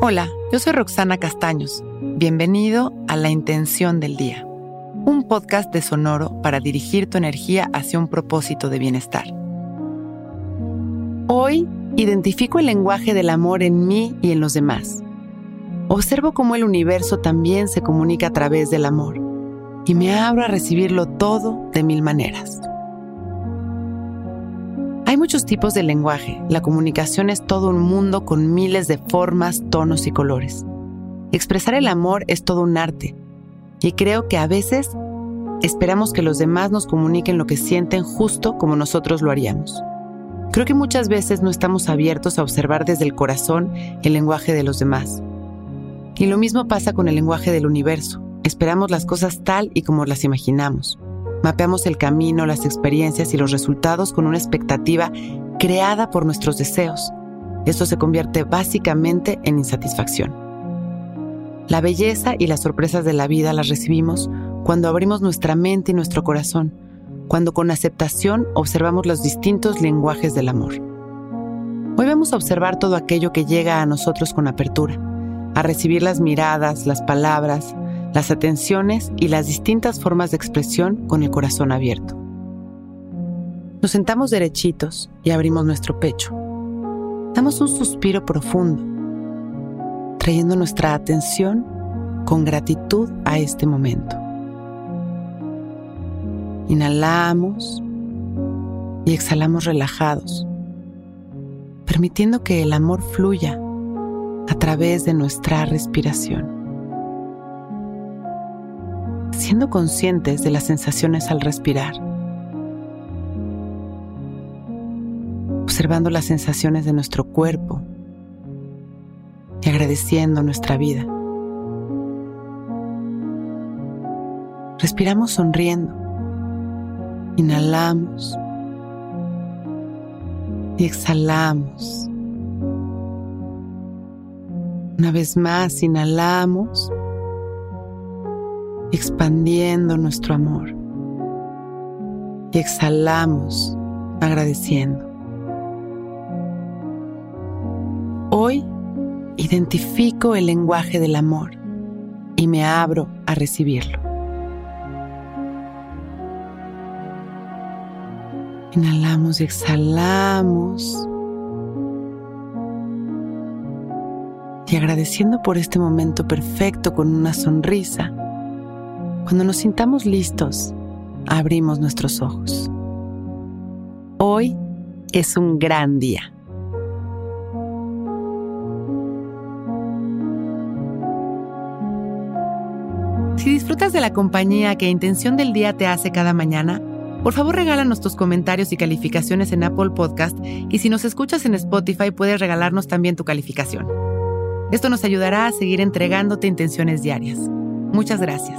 Hola, yo soy Roxana Castaños. Bienvenido a La Intención del Día, un podcast de Sonoro para dirigir tu energía hacia un propósito de bienestar. Hoy identifico el lenguaje del amor en mí y en los demás. Observo cómo el universo también se comunica a través del amor y me abro a recibirlo todo de mil maneras. Hay muchos tipos de lenguaje. La comunicación es todo un mundo con miles de formas, tonos y colores. Expresar el amor es todo un arte. Y creo que a veces esperamos que los demás nos comuniquen lo que sienten justo como nosotros lo haríamos. Creo que muchas veces no estamos abiertos a observar desde el corazón el lenguaje de los demás. Y lo mismo pasa con el lenguaje del universo. Esperamos las cosas tal y como las imaginamos. Mapeamos el camino, las experiencias y los resultados con una expectativa creada por nuestros deseos. Esto se convierte básicamente en insatisfacción. La belleza y las sorpresas de la vida las recibimos cuando abrimos nuestra mente y nuestro corazón, cuando con aceptación observamos los distintos lenguajes del amor. Hoy vamos a observar todo aquello que llega a nosotros con apertura, a recibir las miradas, las palabras, las atenciones y las distintas formas de expresión con el corazón abierto. Nos sentamos derechitos y abrimos nuestro pecho. Damos un suspiro profundo, trayendo nuestra atención con gratitud a este momento. Inhalamos y exhalamos relajados, permitiendo que el amor fluya a través de nuestra respiración siendo conscientes de las sensaciones al respirar, observando las sensaciones de nuestro cuerpo y agradeciendo nuestra vida. Respiramos sonriendo, inhalamos y exhalamos. Una vez más, inhalamos expandiendo nuestro amor. Y exhalamos agradeciendo. Hoy identifico el lenguaje del amor y me abro a recibirlo. Inhalamos y exhalamos. Y agradeciendo por este momento perfecto con una sonrisa, cuando nos sintamos listos, abrimos nuestros ojos. Hoy es un gran día. Si disfrutas de la compañía que Intención del Día te hace cada mañana, por favor regálanos tus comentarios y calificaciones en Apple Podcast y si nos escuchas en Spotify puedes regalarnos también tu calificación. Esto nos ayudará a seguir entregándote intenciones diarias. Muchas gracias.